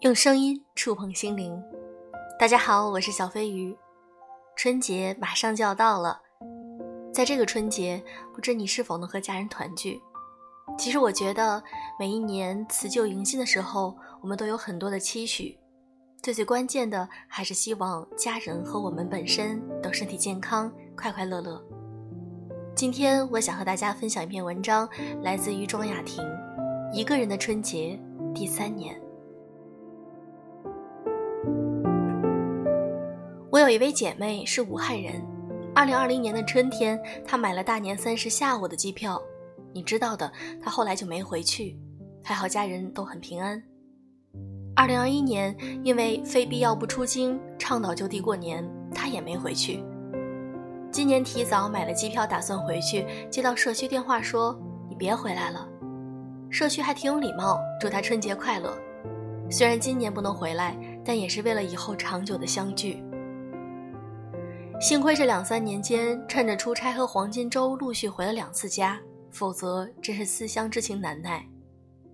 用声音触碰心灵。大家好，我是小飞鱼。春节马上就要到了，在这个春节，不知你是否能和家人团聚？其实我觉得，每一年辞旧迎新的时候，我们都有很多的期许。最最关键的，还是希望家人和我们本身都身体健康、快快乐乐。今天，我想和大家分享一篇文章，来自于庄雅婷，《一个人的春节》第三年。我有一位姐妹是武汉人，二零二零年的春天，她买了大年三十下午的机票。你知道的，她后来就没回去，还好家人都很平安。二零二一年，因为非必要不出京，倡导就地过年，她也没回去。今年提早买了机票，打算回去，接到社区电话说：“你别回来了。”社区还挺有礼貌，祝他春节快乐。虽然今年不能回来，但也是为了以后长久的相聚。幸亏这两三年间，趁着出差和黄金周陆续回了两次家，否则真是思乡之情难耐。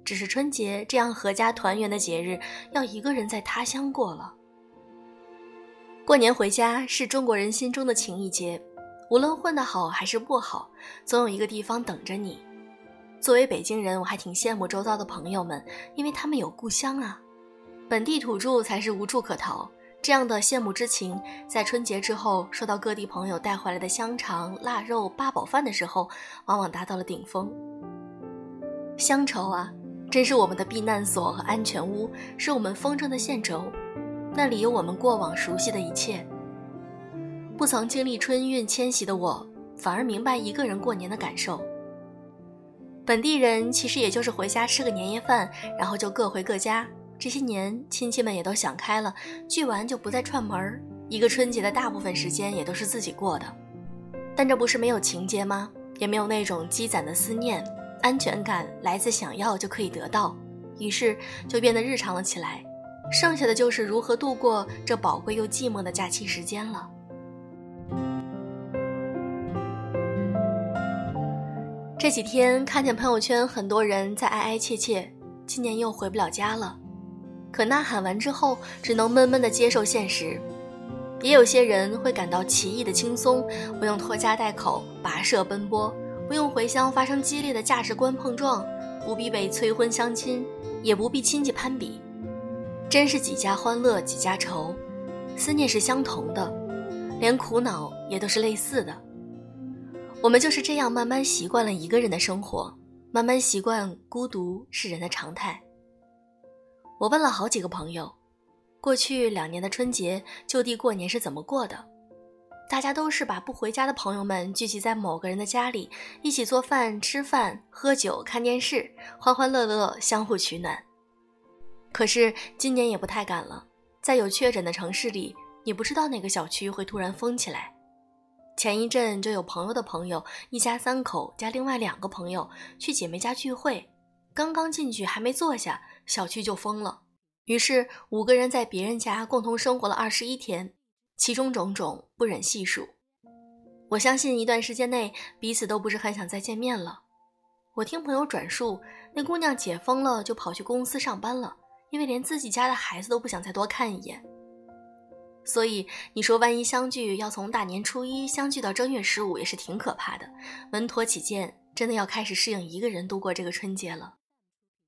只是春节这样阖家团圆的节日，要一个人在他乡过了。过年回家是中国人心中的情谊节，无论混得好还是不好，总有一个地方等着你。作为北京人，我还挺羡慕周遭的朋友们，因为他们有故乡啊。本地土著才是无处可逃。这样的羡慕之情，在春节之后收到各地朋友带回来的香肠、腊肉、八宝饭的时候，往往达到了顶峰。乡愁啊，真是我们的避难所和安全屋，是我们风筝的线轴，那里有我们过往熟悉的一切。不曾经历春运迁徙的我，反而明白一个人过年的感受。本地人其实也就是回家吃个年夜饭，然后就各回各家。这些年，亲戚们也都想开了，聚完就不再串门儿。一个春节的大部分时间也都是自己过的，但这不是没有情节吗？也没有那种积攒的思念，安全感来自想要就可以得到，于是就变得日常了起来。剩下的就是如何度过这宝贵又寂寞的假期时间了。这几天看见朋友圈很多人在哀哀切切，今年又回不了家了。可呐喊完之后，只能闷闷地接受现实。也有些人会感到奇异的轻松，不用拖家带口、跋涉奔波，不用回乡发生激烈的价值观碰撞，不必被催婚相亲，也不必亲戚攀比。真是几家欢乐几家愁，思念是相同的，连苦恼也都是类似的。我们就是这样慢慢习惯了一个人的生活，慢慢习惯孤独是人的常态。我问了好几个朋友，过去两年的春节就地过年是怎么过的？大家都是把不回家的朋友们聚集在某个人的家里，一起做饭、吃饭、喝酒、看电视，欢欢乐乐，相互取暖。可是今年也不太敢了，在有确诊的城市里，你不知道哪个小区会突然封起来。前一阵就有朋友的朋友，一家三口加另外两个朋友去姐妹家聚会。刚刚进去，还没坐下，小区就封了。于是五个人在别人家共同生活了二十一天，其中种种不忍细数。我相信一段时间内彼此都不是很想再见面了。我听朋友转述，那姑娘解封了就跑去公司上班了，因为连自己家的孩子都不想再多看一眼。所以你说，万一相聚要从大年初一相聚到正月十五，也是挺可怕的。稳妥起见，真的要开始适应一个人度过这个春节了。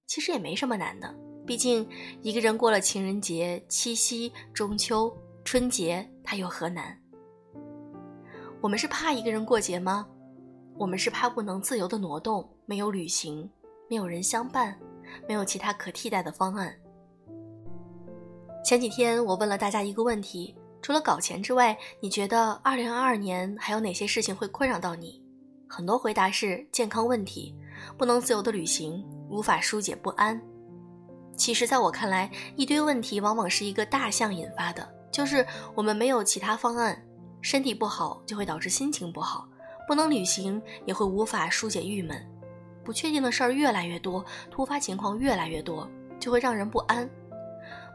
其实也没什么难的，毕竟一个人过了情人节、七夕、中秋、春节，他又何难？我们是怕一个人过节吗？我们是怕不能自由的挪动，没有旅行，没有人相伴，没有其他可替代的方案。前几天我问了大家一个问题：除了搞钱之外，你觉得二零二二年还有哪些事情会困扰到你？很多回答是健康问题，不能自由的旅行。无法疏解不安。其实，在我看来，一堆问题往往是一个大象引发的，就是我们没有其他方案。身体不好就会导致心情不好，不能旅行也会无法疏解郁闷。不确定的事儿越来越多，突发情况越来越多，就会让人不安。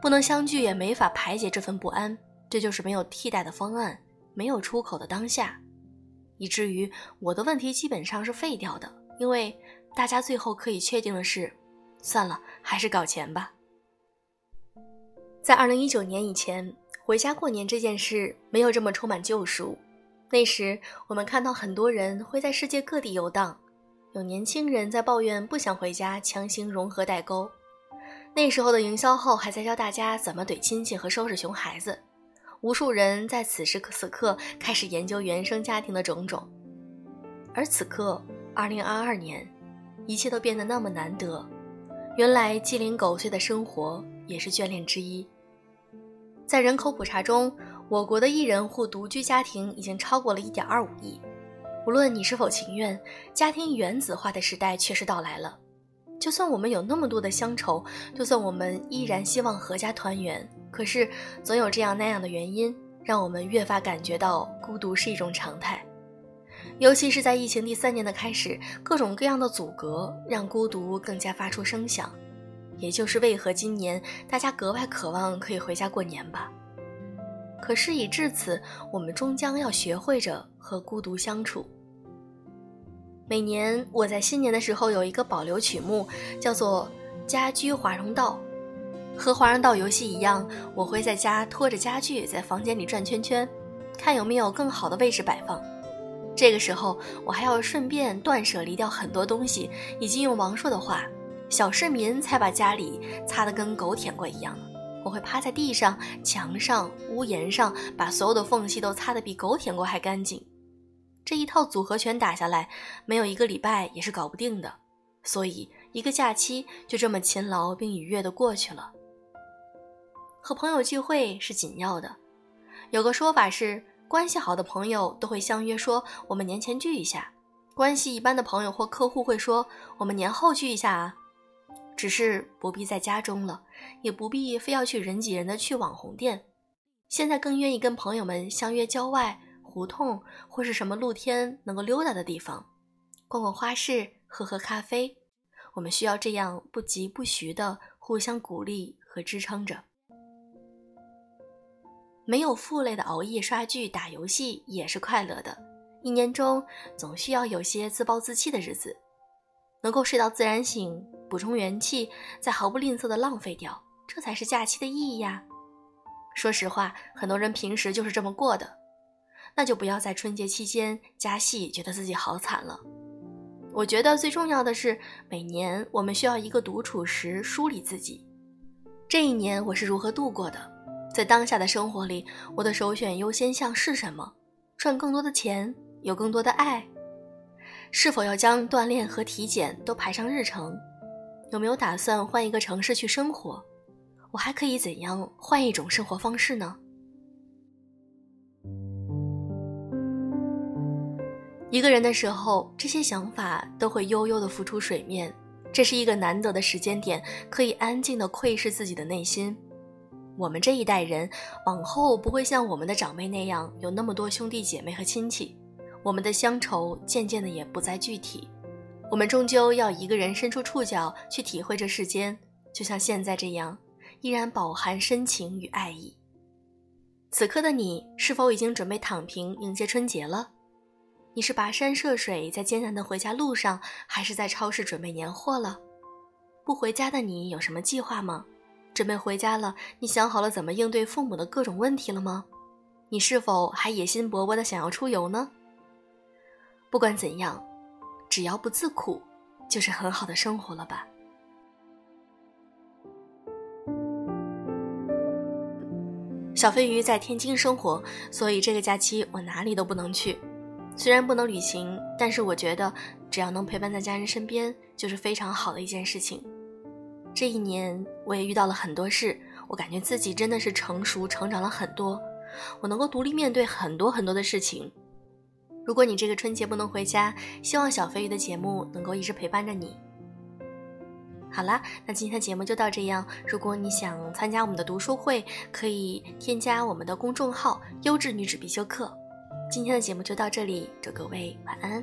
不能相聚也没法排解这份不安，这就是没有替代的方案，没有出口的当下，以至于我的问题基本上是废掉的，因为。大家最后可以确定的是，算了，还是搞钱吧。在二零一九年以前，回家过年这件事没有这么充满救赎。那时，我们看到很多人会在世界各地游荡，有年轻人在抱怨不想回家，强行融合代沟。那时候的营销号还在教大家怎么怼亲戚和收拾熊孩子，无数人在此时此刻开始研究原生家庭的种种。而此刻，二零二二年，一切都变得那么难得。原来鸡零狗碎的生活也是眷恋之一。在人口普查中。我国的一人户独居家庭已经超过了一点二五亿。无论你是否情愿，家庭原子化的时代确实到来了。就算我们有那么多的乡愁，就算我们依然希望阖家团圆，可是总有这样那样的原因，让我们越发感觉到孤独是一种常态。尤其是在疫情第三年的开始，各种各样的阻隔让孤独更加发出声响。也就是为何今年大家格外渴望可以回家过年吧。可事已至此，我们终将要学会着和孤独相处。每年我在新年的时候有一个保留曲目，叫做《家居华容道》。和华容道游戏一样，我会在家拖着家具在房间里转圈圈，看有没有更好的位置摆放。这个时候，我还要顺便断舍离掉很多东西，以及用王朔的话：“小市民才把家里擦得跟狗舔过一样。”我会趴在地上、墙上、屋檐上，把所有的缝隙都擦得比狗舔过还干净。这一套组合拳打下来，没有一个礼拜也是搞不定的。所以，一个假期就这么勤劳并愉悦地过去了。和朋友聚会是紧要的，有个说法是，关系好的朋友都会相约说我们年前聚一下，关系一般的朋友或客户会说我们年后聚一下啊。只是不必在家中了，也不必非要去人挤人的去网红店。现在更愿意跟朋友们相约郊外胡同或是什么露天能够溜达的地方，逛逛花市，喝喝咖啡。我们需要这样不疾不徐的互相鼓励和支撑着。没有负累的熬夜刷剧打游戏也是快乐的。一年中总需要有些自暴自弃的日子。能够睡到自然醒，补充元气，再毫不吝啬的浪费掉，这才是假期的意义呀。说实话，很多人平时就是这么过的，那就不要在春节期间加戏，觉得自己好惨了。我觉得最重要的是，每年我们需要一个独处时梳理自己。这一年我是如何度过的？在当下的生活里，我的首选优先项是什么？赚更多的钱，有更多的爱。是否要将锻炼和体检都排上日程？有没有打算换一个城市去生活？我还可以怎样换一种生活方式呢？一个人的时候，这些想法都会悠悠的浮出水面。这是一个难得的时间点，可以安静的窥视自己的内心。我们这一代人，往后不会像我们的长辈那样有那么多兄弟姐妹和亲戚。我们的乡愁渐渐的也不再具体，我们终究要一个人伸出触角去体会这世间，就像现在这样，依然饱含深情与爱意。此刻的你是否已经准备躺平迎接春节了？你是跋山涉水在艰难的回家路上，还是在超市准备年货了？不回家的你有什么计划吗？准备回家了，你想好了怎么应对父母的各种问题了吗？你是否还野心勃勃的想要出游呢？不管怎样，只要不自苦，就是很好的生活了吧。小飞鱼在天津生活，所以这个假期我哪里都不能去。虽然不能旅行，但是我觉得只要能陪伴在家人身边，就是非常好的一件事情。这一年我也遇到了很多事，我感觉自己真的是成熟成长了很多，我能够独立面对很多很多的事情。如果你这个春节不能回家，希望小飞鱼的节目能够一直陪伴着你。好啦，那今天的节目就到这样。如果你想参加我们的读书会，可以添加我们的公众号“优质女子必修课”。今天的节目就到这里，祝各位晚安。